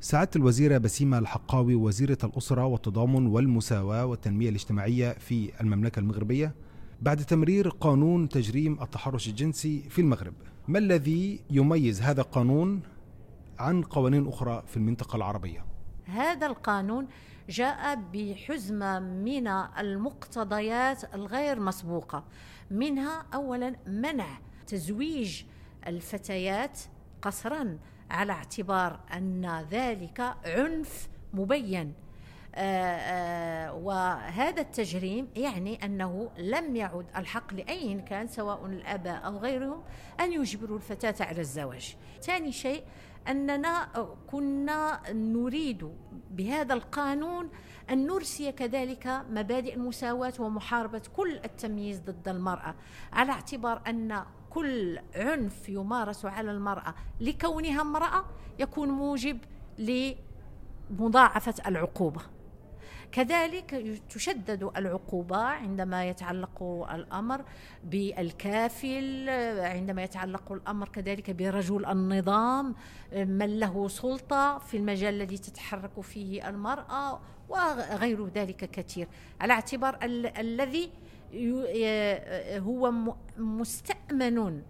سعادة الوزيرة بسيمة الحقاوي وزيرة الأسرة والتضامن والمساواة والتنمية الاجتماعية في المملكة المغربية بعد تمرير قانون تجريم التحرش الجنسي في المغرب ما الذي يميز هذا القانون عن قوانين أخرى في المنطقة العربية؟ هذا القانون جاء بحزمة من المقتضيات الغير مسبوقة منها أولا منع تزويج الفتيات قصرا على اعتبار أن ذلك عنف مبين. وهذا التجريم يعني أنه لم يعد الحق لأي كان سواء الآباء أو غيرهم أن يجبروا الفتاة على الزواج. ثاني شيء أننا كنا نريد بهذا القانون أن نرسي كذلك مبادئ المساواة ومحاربة كل التمييز ضد المرأة على اعتبار أن كل عنف يمارس على المرأة لكونها امرأة يكون موجب لمضاعفة العقوبة كذلك تشدد العقوبة عندما يتعلق الأمر بالكافل عندما يتعلق الأمر كذلك برجل النظام من له سلطة في المجال الذي تتحرك فيه المرأة وغير ذلك كثير. على اعتبار الذي هو مستأمن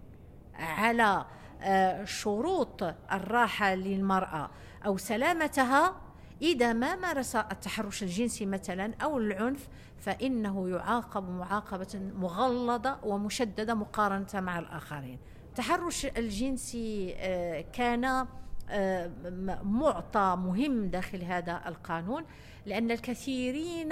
على آه، شروط الراحة للمرأة أو سلامتها إذا ما مارس التحرش الجنسي مثلا أو العنف فإنه يعاقب معاقبة مغلظة ومشددة مقارنة مع الآخرين. التحرش الجنسي آه، كان آه، معطى مهم داخل هذا القانون لأن الكثيرين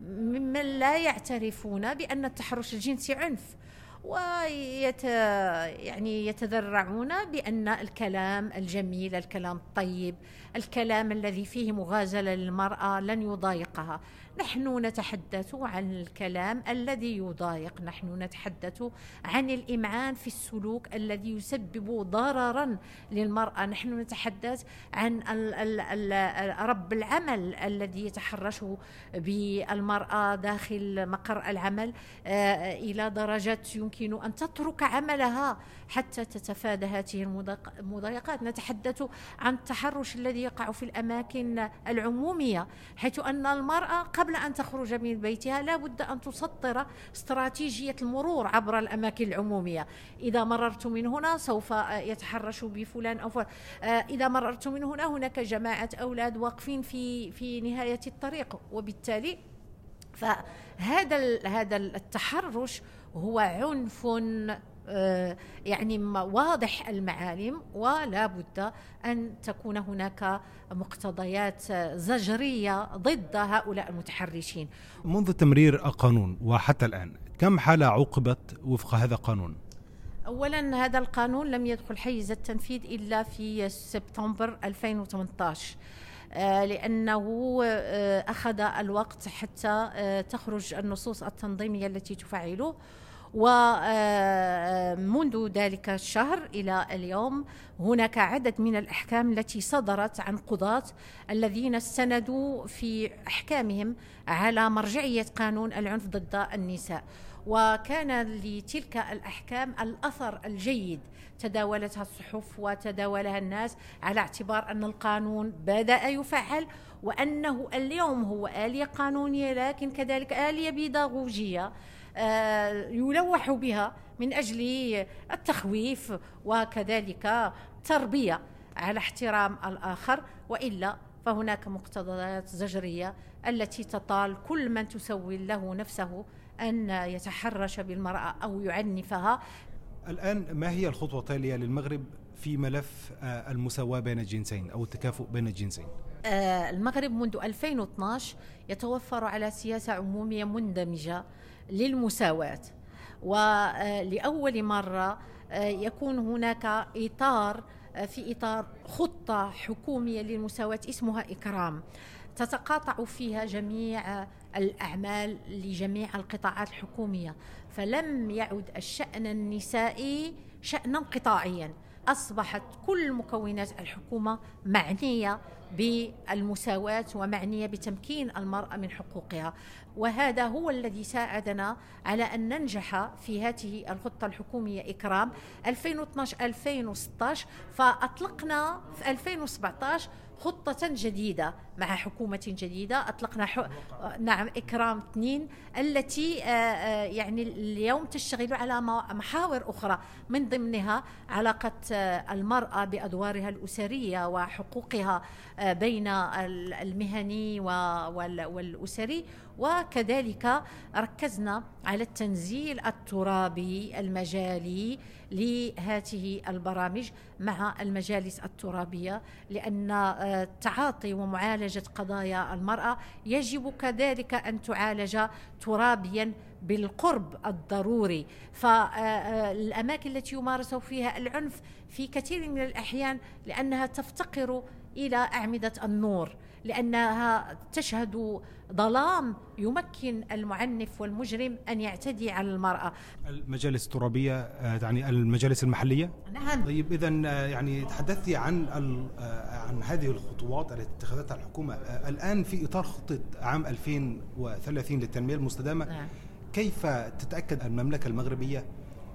ممن لا يعترفون بأن التحرش الجنسي عنف. ويت يعني يتذرعون بأن الكلام الجميل الكلام الطيب الكلام الذي فيه مغازلة للمرأة لن يضايقها. نحن نتحدث عن الكلام الذي يضايق. نحن نتحدث عن الإمعان في السلوك الذي يسبب ضررا للمرأة. نحن نتحدث عن رب العمل الذي يتحرش بالمرأة داخل مقر العمل آه، إلى درجة يمكن أن تترك عملها حتى تتفادى هذه المضايقات. نتحدث عن التحرش الذي يقع في الأماكن العمومية حيث أن المرأة قبل أن تخرج من بيتها لا بد أن تسطر استراتيجية المرور عبر الأماكن العمومية. إذا مررت من هنا سوف يتحرش بفلان أو فلان. إذا مررت من هنا هناك جماعة أولاد واقفين في في نهاية الطريق وبالتالي فهذا هذا التحرش هو عنف آه، يعني واضح المعالم ولا بد أن تكون هناك مقتضيات زجرية ضد هؤلاء المتحرشين. منذ تمرير القانون وحتى الآن كم حالة عوقبت وفق هذا القانون؟ اولا هذا القانون لم يدخل حيز التنفيذ إلا في سبتمبر 2018 آه، لأنه آه، أخذ الوقت حتى تخرج النصوص التنظيمية التي تفعله. ومنذ آه، ذلك الشهر إلى اليوم هناك عدد من الأحكام التي صدرت عن قضاة الذين استندوا في أحكامهم على مرجعية قانون العنف ضد النساء. وكان لتلك الأحكام الأثر الجيد تداولتها الصحف وتداولها الناس على اعتبار أن القانون بدأ يفعل وأنه اليوم هو آلية قانونية لكن كذلك آلية بيداغوجية. يلوح بها من أجل التخويف وكذلك تربيه على احترام الآخر وإلا فهناك مقتضيات زجرية التي تطال كل من تسوي له نفسه أن يتحرش بالمرأة أو يعنفها. الآن ما هي الخطوة التالية للمغرب في ملف آه، المساواة بين الجنسين أو التكافؤ بين الجنسين؟ آه، المغرب منذ 2012 يتوفر على سياسة عمومية مندمجة. للمساواة. ولأول مرة آه، يكون هناك إطار آه، في إطار خطة حكومية للمساواة اسمها إكرام. تتقاطع فيها جميع الأعمال لجميع القطاعات الحكومية. فلم يعد الشأن النسائي شأنا قطاعيا أصبحت كل مكونات الحكومة معنية بالمساواة ومعنية بتمكين المرأة من حقوقها. وهذا هو الذي ساعدنا على أن ننجح في هذه الخطة الحكومية. إكرام 2012-2016 فأطلقنا في 2017 خطة جديدة. مع حكومة جديدة. أطلقنا حو... نعم إكرام اثنين التي يعني اليوم تشتغل على محاور أخرى. من ضمنها علاقة المرأة بأدوارها الأسرية وحقوقها بين المهني والأسري. وكذلك ركزنا على التنزيل الترابي المجالي لهذه البرامج مع المجالس الترابية لأن تعاطي ومعالجه قضايا المرأة. يجب كذلك أن تعالج ترابيا بالقرب الضروري. فالاماكن التي يمارس فيها العنف في كثير من الأحيان لأنها تفتقر إلى أعمدة النور. لأنها تشهد ظلام يمكن المعنف والمجرم أن يعتدي على المرأة. المجالس الترابية يعني المجالس المحلية؟ نعم. طيب اذا يعني تحدثتي عن عن هذه الخطوات التي اتخذتها الحكومة الآن في إطار خطة عام 2030 للتنمية المستدامة نعم. كيف تتأكد المملكة المغربية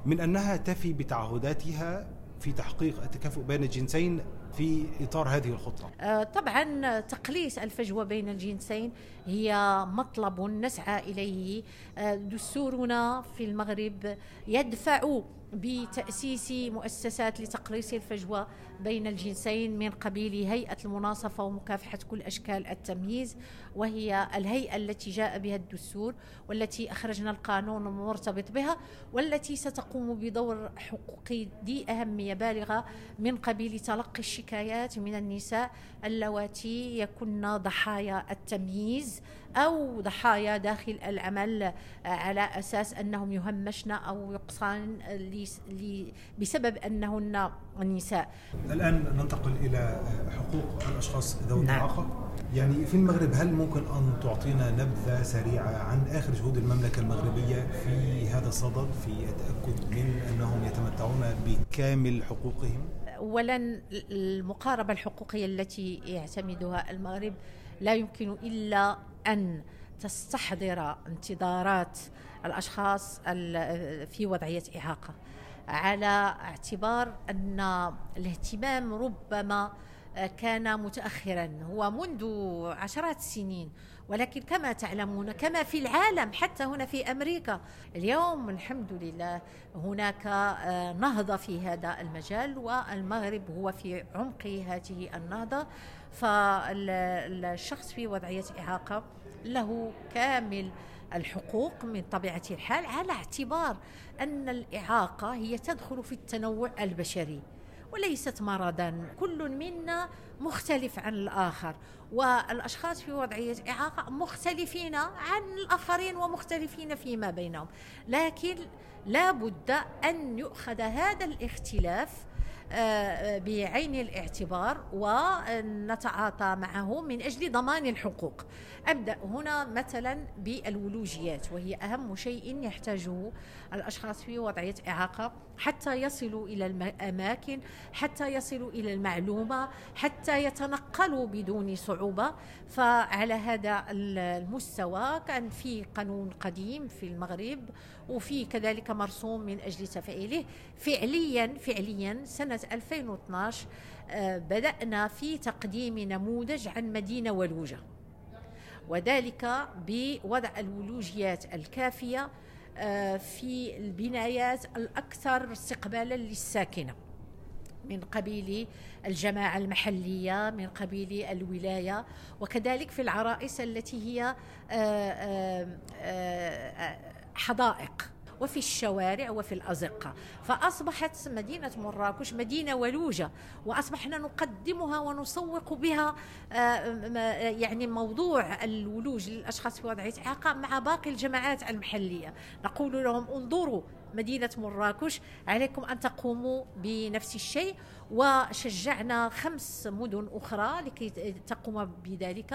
من أنها تفي بتعهداتها في تحقيق التكافؤ بين الجنسين في إطار هذه الخطة؟ آه، طبعا تقليص الفجوة بين الجنسين هي مطلب نسعى إليه آه، دستورنا في المغرب يدفع بتأسيس مؤسسات لتقليص الفجوة بين الجنسين من قبيل هيئة المناصفة ومكافحة كل أشكال التمييز وهي الهيئة التي جاء بها الدستور والتي أخرجنا القانون المرتبط بها والتي ستقوم بدور حقوقي ذي أهمية بالغة من قبيل تلقي الشكايات من النساء اللواتي يكن ضحايا التمييز أو ضحايا داخل العمل على أساس أنهم يهمشن أو يقصان بسبب أنهن نساء الآن ننتقل إلى حقوق الأشخاص ذوي نعم. الإعاقة يعني في المغرب هل ممكن أن تعطينا نبذة سريعة عن آخر جهود المملكة المغربية في هذا الصدد في التأكد من أنهم يتمتعون بكامل حقوقهم؟ اولا المقاربة الحقوقية التي يعتمدها المغرب لا يمكن إلا أن تستحضر انتظارات الأشخاص في وضعية إعاقة على اعتبار أن الاهتمام ربما كان متاخرا. هو منذ عشرات السنين. ولكن كما تعلمون كما في العالم حتى هنا في أمريكا. اليوم الحمد لله هناك نهضة في هذا المجال والمغرب هو في عمق هذه النهضة. فالشخص في وضعية إعاقة له كامل الحقوق من طبيعة الحال على اعتبار أن الإعاقة هي تدخل في التنوع البشري. وليست مرضا. كل منا مختلف عن الآخر. والأشخاص في وضعية إعاقة مختلفين عن الآخرين ومختلفين فيما بينهم. لكن لا بد أن يؤخذ هذا الاختلاف بعين الاعتبار ونتعاطى معه من أجل ضمان الحقوق. أبدأ هنا مثلا بالولوجيات وهي أهم شيء يحتاجه الأشخاص في وضعية إعاقة حتى يصلوا إلى الأماكن، حتى يصلوا إلى المعلومة، حتى يتنقلوا بدون صعوبة، فعلى هذا المستوى كان في قانون قديم في المغرب وفي كذلك مرسوم من أجل تفعيله. فعليا فعليا سنة 2012 آه، بدأنا في تقديم نموذج عن مدينة ولوجة. وذلك بوضع الولوجيات الكافية آه، في البنايات الأكثر استقبالا للساكنة. من قبيل الجماعة المحلية من قبيل الولاية وكذلك في العرائس التي هي آه، حدائق وفي الشوارع وفي الأزقة فأصبحت مدينة مراكش مدينة ولوجة وأصبحنا نقدمها ونسوق بها آه، يعني موضوع الولوج للأشخاص في وضعية إعاقة مع باقي الجماعات المحلية. نقول لهم انظروا مدينة مراكش عليكم أن تقوموا بنفس الشيء. وشجعنا خمس مدن أخرى لكي تقوم بذلك.